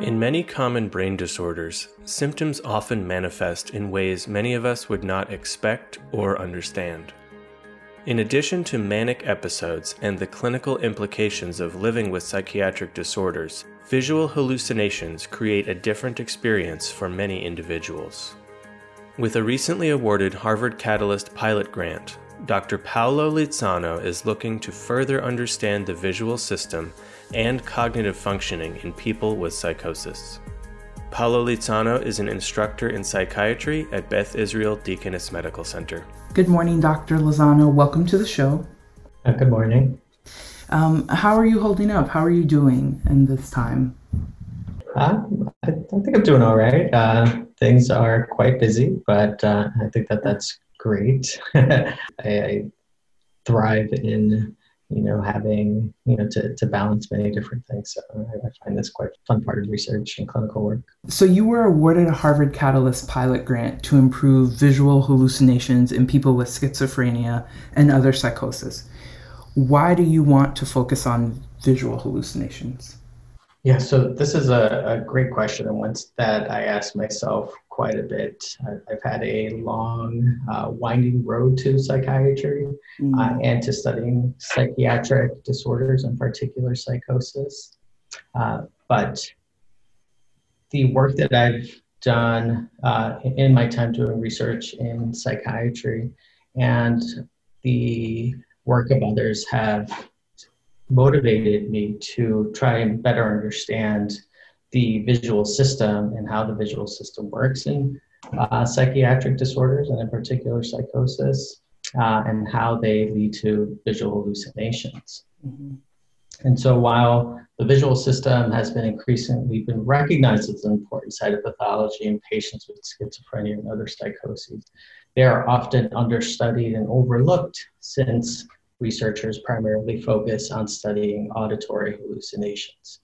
In many common brain disorders, symptoms often manifest in ways many of us would not expect or understand. In addition to manic episodes and the clinical implications of living with psychiatric disorders, visual hallucinations create a different experience for many individuals. With a recently awarded Harvard Catalyst pilot grant, Dr. Paulo Lizano is looking to further understand the visual system and cognitive functioning in people with psychosis. Paulo Lizano is an instructor in psychiatry at Beth Israel Deaconess Medical Center. Good morning, Dr. Lizano. Welcome to the show. Uh, good morning. Um, how are you holding up? How are you doing in this time? Uh, I, I, think I'm doing all right. Uh, things are quite busy, but uh, I think that that's great. I, I thrive in you know, having, you know, to, to balance many different things. So I, I find this quite fun part of research and clinical work. So you were awarded a Harvard Catalyst pilot grant to improve visual hallucinations in people with schizophrenia and other psychosis. Why do you want to focus on visual hallucinations? Yeah, so this is a, a great question, and one that I ask myself quite a bit. I've had a long, uh, winding road to psychiatry mm. uh, and to studying psychiatric disorders, in particular psychosis. Uh, but the work that I've done uh, in my time doing research in psychiatry and the work of others have motivated me to try and better understand the visual system and how the visual system works in uh, psychiatric disorders and in particular psychosis uh, and how they lead to visual hallucinations. Mm-hmm. And so while the visual system has been increasingly been recognized as an important site of pathology in patients with schizophrenia and other psychoses, they are often understudied and overlooked since researchers primarily focus on studying auditory hallucinations.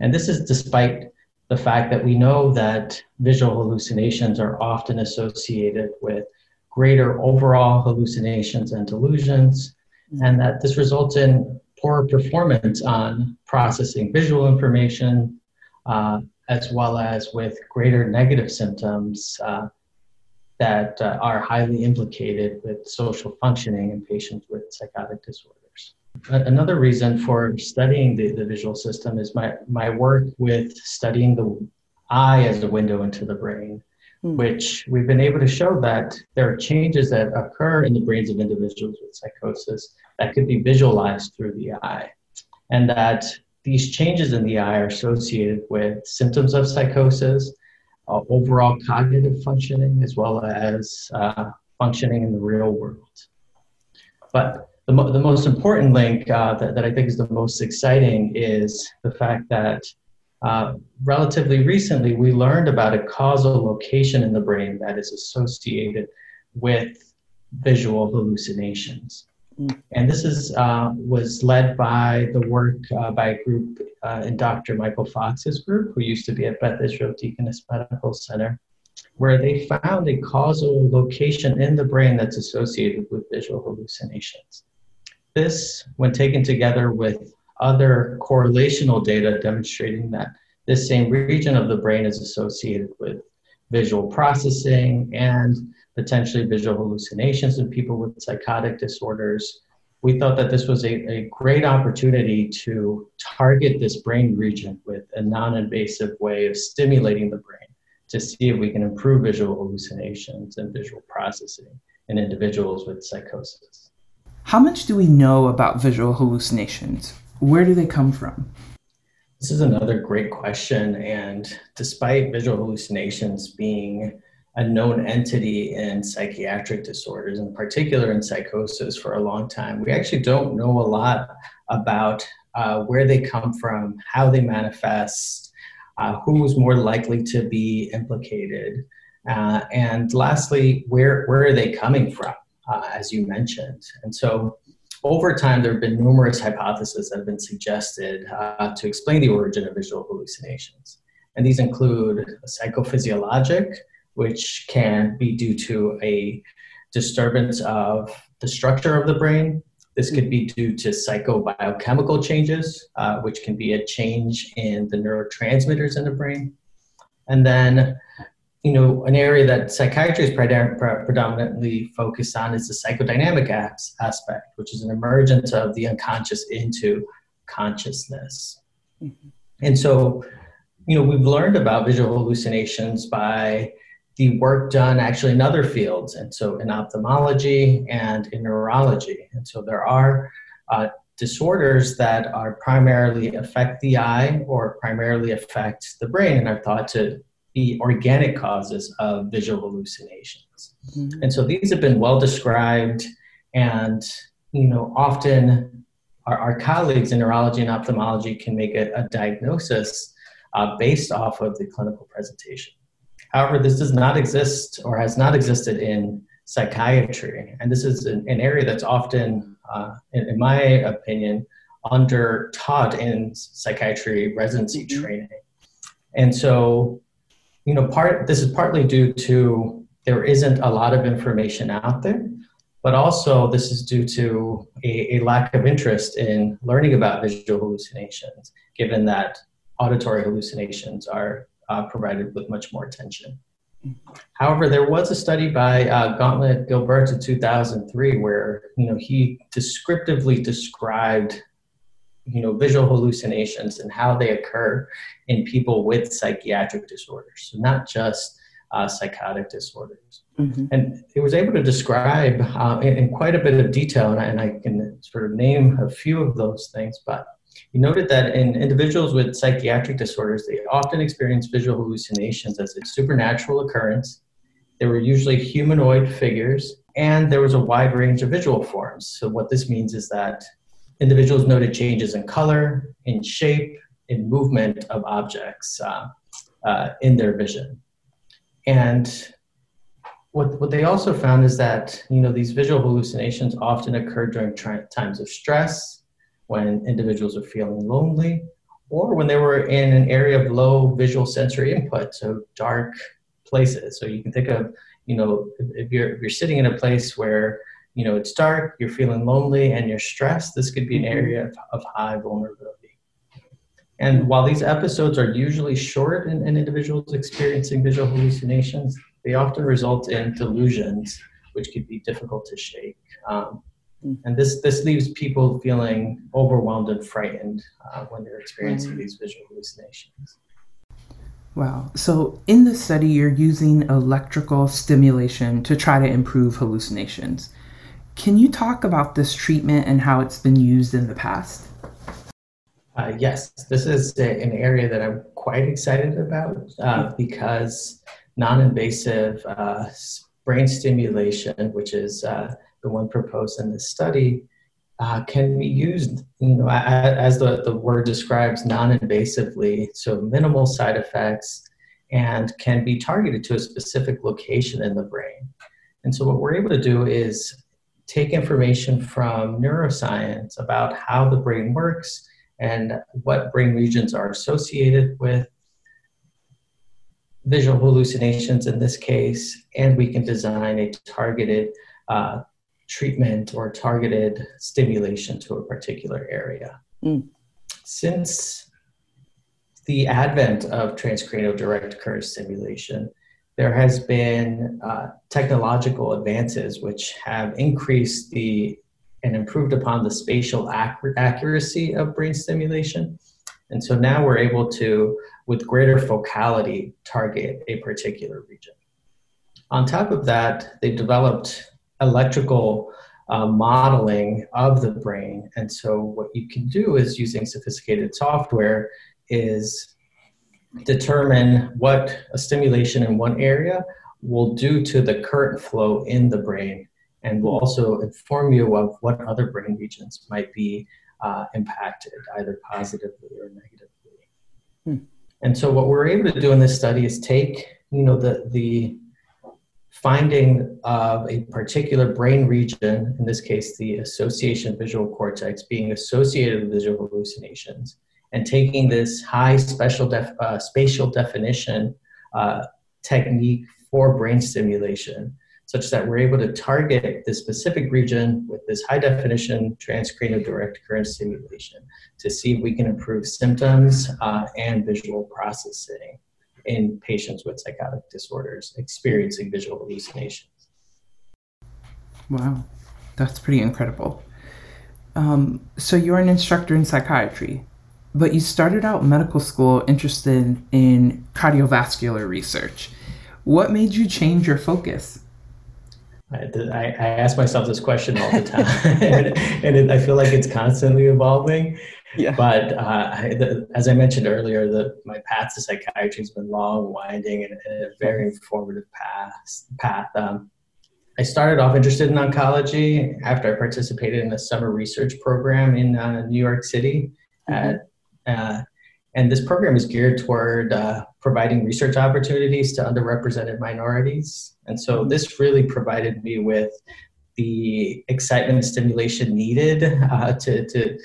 And this is despite the fact that we know that visual hallucinations are often associated with greater overall hallucinations and delusions, and that this results in poor performance on processing visual information, uh, as well as with greater negative symptoms uh, that uh, are highly implicated with social functioning in patients with psychotic disorders. Another reason for studying the, the visual system is my, my work with studying the eye as a window into the brain, mm. which we've been able to show that there are changes that occur in the brains of individuals with psychosis that could be visualized through the eye. And that these changes in the eye are associated with symptoms of psychosis, uh, overall cognitive functioning, as well as uh, functioning in the real world. But the, mo- the most important link uh, that, that I think is the most exciting is the fact that uh, relatively recently we learned about a causal location in the brain that is associated with visual hallucinations. And this is, uh, was led by the work uh, by a group uh, in Dr. Michael Fox's group, who used to be at Beth Israel Deaconess Medical Center, where they found a causal location in the brain that's associated with visual hallucinations. This, when taken together with other correlational data demonstrating that this same region of the brain is associated with visual processing and potentially visual hallucinations in people with psychotic disorders, we thought that this was a, a great opportunity to target this brain region with a non invasive way of stimulating the brain to see if we can improve visual hallucinations and visual processing in individuals with psychosis. How much do we know about visual hallucinations? Where do they come from? This is another great question. And despite visual hallucinations being a known entity in psychiatric disorders, in particular in psychosis, for a long time, we actually don't know a lot about uh, where they come from, how they manifest, uh, who's more likely to be implicated, uh, and lastly, where where are they coming from, uh, as you mentioned, and so. Over time, there have been numerous hypotheses that have been suggested uh, to explain the origin of visual hallucinations. And these include psychophysiologic, which can be due to a disturbance of the structure of the brain. This could be due to psychobiochemical changes, uh, which can be a change in the neurotransmitters in the brain. And then, you know, an area that psychiatry is predominantly focused on is the psychodynamic aspect, which is an emergence of the unconscious into consciousness. Mm-hmm. And so, you know, we've learned about visual hallucinations by the work done actually in other fields, and so in ophthalmology and in neurology. And so there are uh, disorders that are primarily affect the eye or primarily affect the brain and are thought to be organic causes of visual hallucinations. Mm-hmm. And so these have been well described and you know often our, our colleagues in neurology and ophthalmology can make a, a diagnosis uh, based off of the clinical presentation. However, this does not exist or has not existed in psychiatry. And this is an, an area that's often, uh, in, in, my opinion, under taught in psychiatry residency mm-hmm. training. And so, you know, part this is partly due to there isn't a lot of information out there, but also this is due to a, a lack of interest in learning about visual hallucinations, given that auditory hallucinations are uh, provided with much more attention. However, there was a study by uh, Gauntlett Gilbert in 2003 where you know he descriptively described you know visual hallucinations and how they occur in people with psychiatric disorders, so not just uh, psychotic disorders. Mm-hmm. And he was able to describe uh, in, in, quite a bit of detail, and I, and I can sort of name a few of those things, but he noted that in individuals with psychiatric disorders, they often experience visual hallucinations as a supernatural occurrence. They were usually humanoid figures, and there was a wide range of visual forms. So, what this means is that individuals noted changes in color, in shape, in movement of objects uh, uh, in their vision. And what, what they also found is that you know these visual hallucinations often occur during times of stress when individuals are feeling lonely or when they were in an area of low visual sensory input, so dark places. So you can think of, you know, if you're if you're sitting in a place where you know it's dark, you're feeling lonely, and you're stressed, this could be an mm-hmm. area of, of high vulnerability. And while these episodes are usually short in, in individuals experiencing visual hallucinations, they often result in delusions, which could be difficult to shake. Um, and this this leaves people feeling overwhelmed and frightened uh, when they're experiencing these visual hallucinations. Wow. So in the study, you're using electrical stimulation to try to improve hallucinations. Can you talk about this treatment and how it's been used in the past? Uh, yes, this is a, an area that I'm quite excited about uh, because non invasive uh, brain stimulation, which is uh, the one proposed in this study, uh, can be used, you know, as the, the word describes, non-invasively, so minimal side effects, and can be targeted to a specific location in the brain. And so what we're able to do is take information from neuroscience about how the brain works and what brain regions are associated with visual hallucinations in this case, and we can design a targeted uh, treatment or targeted stimulation to a particular area. Mm. Since the advent of transcranial direct current stimulation, there has been uh, technological advances which have increased the and improved upon the spatial ac- accuracy of brain stimulation. And so now we're able to, with greater focality, target a particular region. On top of that, they developed electrical uh, modeling of the brain. And so what you can do is using sophisticated software is determine what a stimulation in one area will do to the current flow in the brain and will also inform you of what other brain regions might be uh, impacted either positively or negatively. Hmm. And so what we're able to do in this study is take, you know, the, the finding of a particular brain region, in this case, the association visual cortex being associated with visual hallucinations, and taking this high special def, uh, spatial definition uh, technique for brain stimulation, such that we're able to target the specific region with this high definition transcranial direct current stimulation to see if we can improve symptoms uh, and visual processing in patients with psychotic disorders experiencing visual hallucinations. Wow, that's pretty incredible. Um, so you're an instructor in psychiatry, but you started out medical school interested in cardiovascular research. What made you change your focus? I, I, ask myself this question all the time, and, and it, I feel like it's constantly evolving. Yeah. But uh, I, the, as I mentioned earlier, the, my path to psychiatry has been long, winding, and, and a very informative path. path. Um, I started off interested in oncology after I participated in a summer research program in uh, New York City. Mm-hmm. At, uh, and this program is geared toward uh, providing research opportunities to underrepresented minorities. And so mm-hmm. this really provided me with the excitement and stimulation needed uh, to, to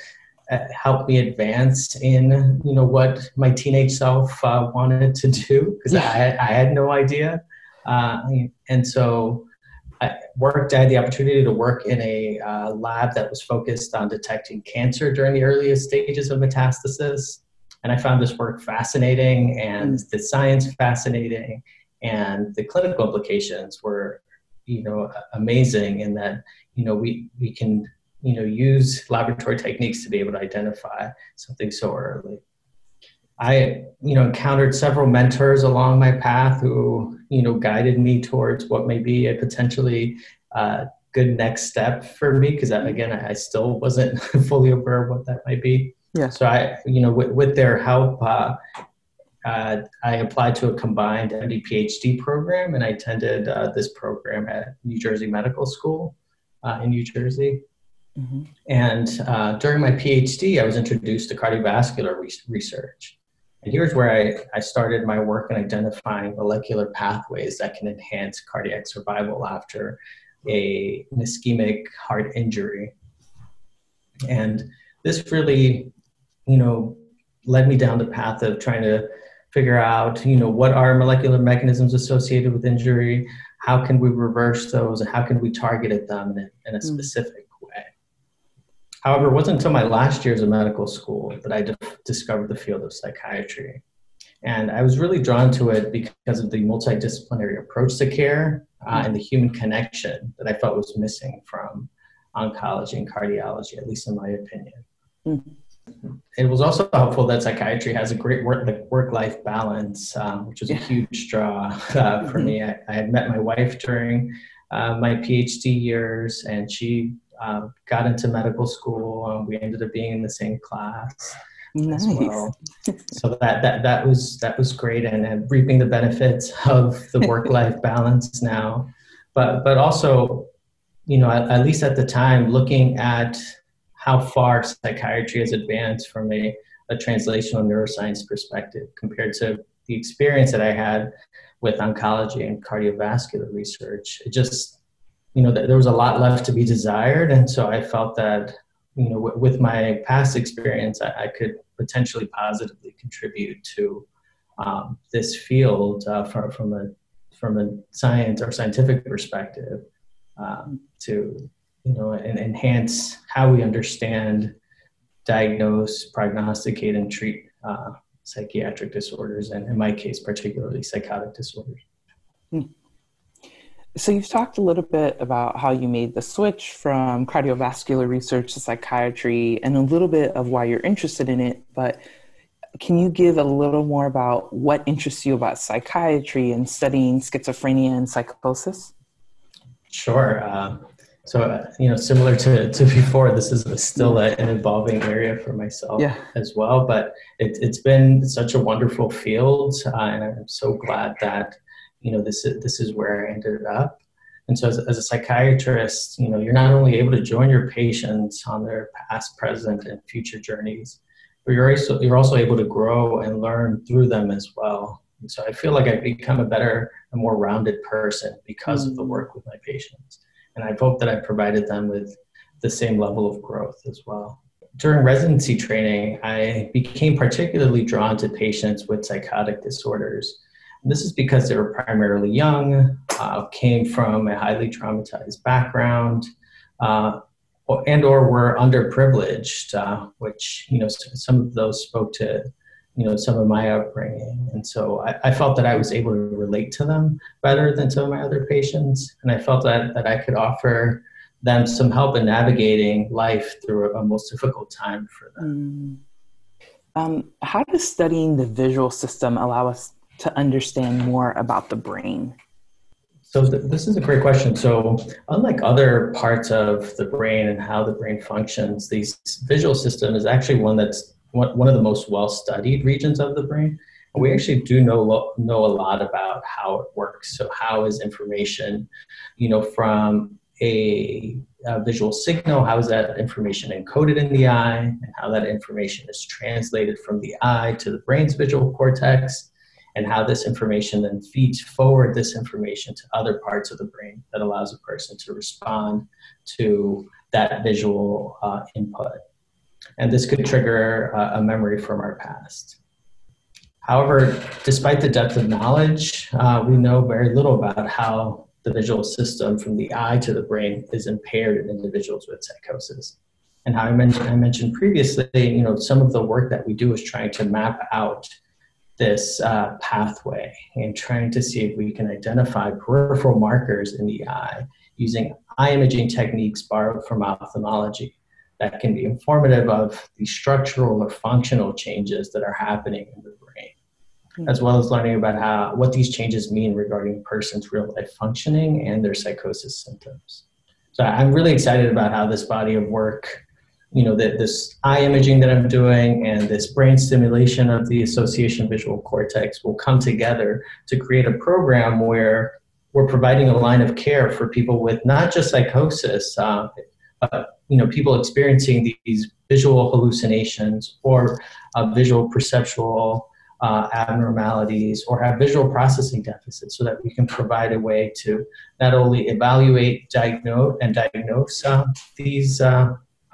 uh, help me advance in you know what my teenage self uh, wanted to do because yeah. I, had, I had no idea uh, and so I worked I had the opportunity to work in a uh, lab that was focused on detecting cancer during the earliest stages of metastasis and I found this work fascinating and mm. the science fascinating and the clinical implications were you know amazing in that you know we we can you know use laboratory techniques to be able to identify something so early. I you know encountered several mentors along my path who you know guided me towards what may be a potentially uh, good next step for me because again I, still wasn't fully aware of what that might be. Yeah. So i you know with, with their help uh, uh, I applied to a combined MD PhD program and I attended uh, this program at New Jersey Medical School uh, in New Jersey. Mm-hmm. And uh, during my PhD, I was introduced to cardiovascular re- research. And here's where I, I started my work in identifying molecular pathways that can enhance cardiac survival after a, an ischemic heart injury. And this really, you know, led me down the path of trying to figure out, you know, what are molecular mechanisms associated with injury, how can we reverse those, and how can we target them in a, in a mm. specific However, it wasn't until my last years of medical school that I d- discovered the field of psychiatry. And I was really drawn to it because of the multidisciplinary approach to care uh, and the human connection that I felt was missing from oncology and cardiology, at least in my opinion. Mm-hmm. It was also helpful that psychiatry has a great work like work life balance, um, which was a huge draw uh, for mm-hmm. me. I, I, had met my wife during uh, my PhD years, and she uh, got into medical school. Um, we ended up being in the same class nice. as well. so that, that that was that was great, and, and reaping the benefits of the work life balance now. But but also, you know, at, at least at the time, looking at how far psychiatry has advanced from a, a translational neuroscience perspective compared to the experience that I had with oncology and cardiovascular research. It just you know, there was a lot left to be desired. And so I felt that, you know, w- with my past experience, I, I, could potentially positively contribute to um, this field uh, from, from a from a science or scientific perspective um, to, you know, and enhance how we understand, diagnose, prognosticate, and treat uh, psychiatric disorders, and in my case, particularly psychotic disorders. Mm. So, you've talked a little bit about how you made the switch from cardiovascular research to psychiatry and a little bit of why you're interested in it. But can you give a little more about what interests you about psychiatry and studying schizophrenia and psychosis? Sure. Um, so, uh, you know, similar to, to before, this is still a, an evolving area for myself yeah. as well. But it, has been such a wonderful field, uh, and I'm so glad that you know this is this is where I ended up. And so, as, as, a psychiatrist, you know, you're not only able to join your patients on their past, present, and future journeys, but you're also, you're also able to grow and learn through them as well. And so I feel like I've become a better and more rounded person because mm-hmm. of the mm. work with my patients. And I hope that I've provided them with the same level of growth as well. During residency training, I became particularly drawn to patients with psychotic disorders. And this is because they were primarily young, uh, came from a highly traumatized background, uh, and or were underprivileged, uh, which you know some of those spoke to you know some of my upbringing, and so I, I, felt that I was able to relate to them better than some of my other patients, and I felt that that I could offer them some help in navigating life through a, most difficult time for them. Mm. Um, how does studying the visual system allow us to understand more about the brain? So th- this is a great question. So unlike other parts of the brain and how the brain functions, the visual system is actually one that's one, of the most well-studied regions of the brain. And we actually do know know a lot about how it works. So how is information, you know, from a, a, visual signal, how is that information encoded in the eye, and how that information is translated from the eye to the brain's visual cortex, and how this information then feeds forward this information to other parts of the brain that allows a person to respond to that visual uh, input. And this could trigger uh, a memory from our past. However, despite the depth of knowledge, uh, we know very little about how the visual system from the eye to the brain is impaired in individuals with psychosis. And how I mentioned, I mentioned previously, you know, some of the work that we do is trying to map out this uh, pathway and trying to see if we can identify peripheral markers in the eye using eye imaging techniques borrowed from ophthalmology that can be informative of the structural or functional changes that are happening in the brain, mm-hmm. as well as learning about how what these changes mean regarding a person's real life functioning and their psychosis symptoms. So I'm really excited about how this body of work you know, that this eye imaging that I'm doing and this brain stimulation of the association visual cortex will come together to create a program where we're providing a line of care for people with not just psychosis, uh, you know, people experiencing these visual hallucinations or uh, visual perceptual uh, abnormalities or have visual processing deficits so that we can provide a way to not only evaluate, diagnose, and diagnose uh, these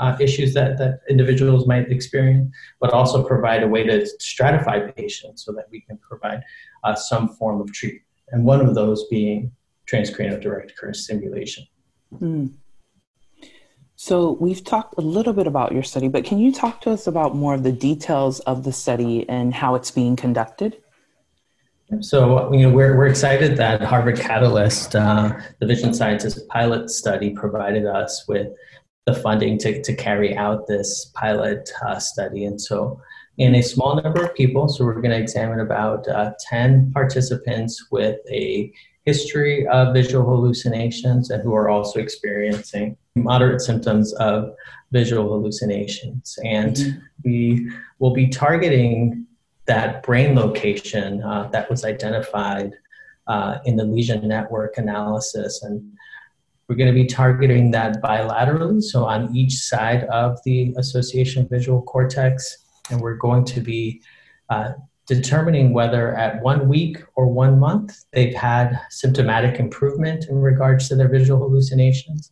uh, issues that, that individuals might experience, but also provide a way to stratify patients so that we can provide uh, some form of treatment. And one of those being transcranial direct current stimulation. Mm. So we've talked a little bit about your study, but can you talk to us about more of the details of the study and how it's being conducted? So, you know, we're, we're excited that Harvard Catalyst, uh, the Vision Scientist pilot study, provided us with the funding to, to carry out this pilot uh, study. And so, in a small number of people, so we're going to examine about uh, 10 participants with a history of visual hallucinations and who are also experiencing moderate symptoms of visual hallucinations. And mm-hmm. we will be targeting that brain location uh, that was identified uh, in the lesion network analysis and we're going to be targeting that bilaterally, so on each side of the association visual cortex, and we're going to be uh, determining whether at one week or one month they've had symptomatic improvement in regards to their visual hallucinations.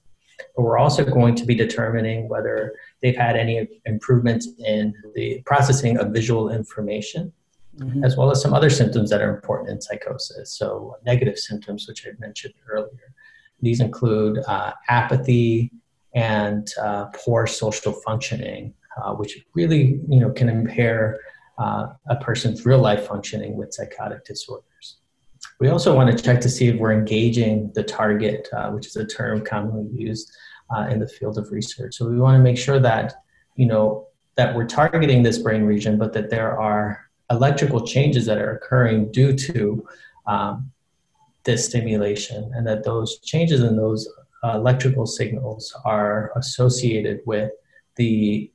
But we're also going to be determining whether they've had any improvements in the processing of visual information, mm-hmm. as well as some other symptoms that are important in psychosis. So, negative symptoms, which I mentioned earlier. These include uh, apathy and uh, poor social functioning, uh, which really you know can impair uh, a person's real life functioning with psychotic disorders. We also want to check to see if we're engaging the target, uh, which is a term commonly used in the field of research. So we want to make sure that you know that we're targeting this brain region, but that there are electrical changes that are occurring due to um, this stimulation and that those changes in those uh, electrical signals are associated with the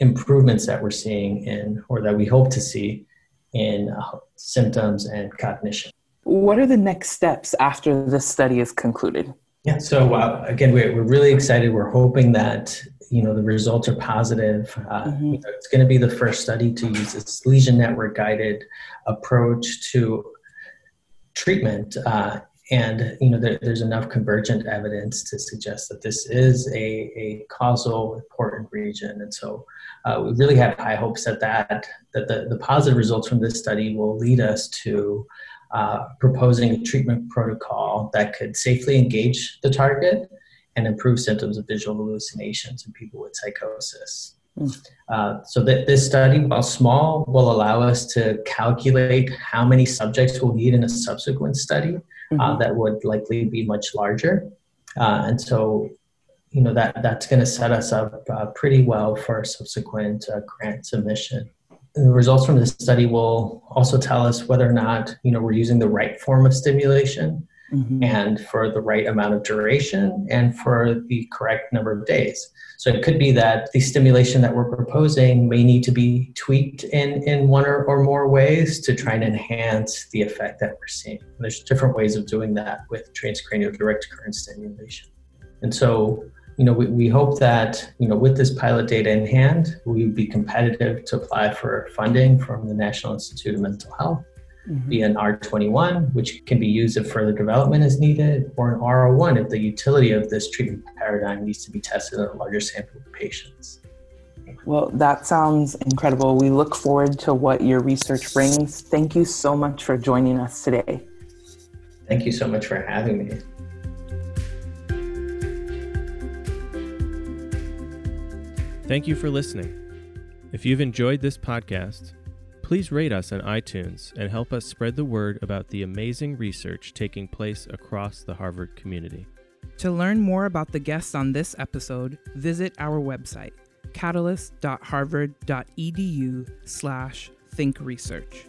improvements that we're seeing in or that we hope to see in uh, symptoms and cognition. What are the next steps after this study is concluded? Yeah, so uh, again, we're, we're really excited. We're hoping that you know the results are positive. Uh, mm-hmm. you know, it's going to be the first study to use this lesion network guided approach to treatment. Uh, and you know there, there's enough convergent evidence to suggest that this is a, a causal important region and so uh, we really have high hopes that that that the, the positive results from this study will lead us to uh, proposing a treatment protocol that could safely engage the target and improve symptoms of visual hallucinations in people with psychosis. Uh, so that this study, while small, will allow us to calculate how many subjects we'll need in a subsequent study uh, mm-hmm. uh, that would likely be much larger. Uh, and so, you know, that, that's going to set us up uh, pretty well for a subsequent grant submission the results from this study will also tell us whether or not you know we're using the right form of stimulation mm-hmm. and for the right amount of duration and for the correct number of days. So it could be that the stimulation that we're proposing may need to be tweaked in in one or, or more ways to try and enhance the effect that we're seeing. And there's different ways of doing that with transcranial direct current stimulation. And so you know, we, we hope that, you know, with this pilot data in hand, we would be competitive to apply for funding from the National Institute of Mental Health mm-hmm. via an R21, which can be used if further development is needed, or an R01 if the utility of this treatment paradigm needs to be tested on a larger sample of patients. Well, that sounds incredible. We look forward to what your research brings. Thank you so much for joining us today. Thank you so much for having me. Thank you for listening. If you've enjoyed this podcast, please rate us on iTunes and help us spread the word about the amazing research taking place across the Harvard community. To learn more about the guests on this episode, visit our website, catalyst.harvard.edu slash thinkresearch.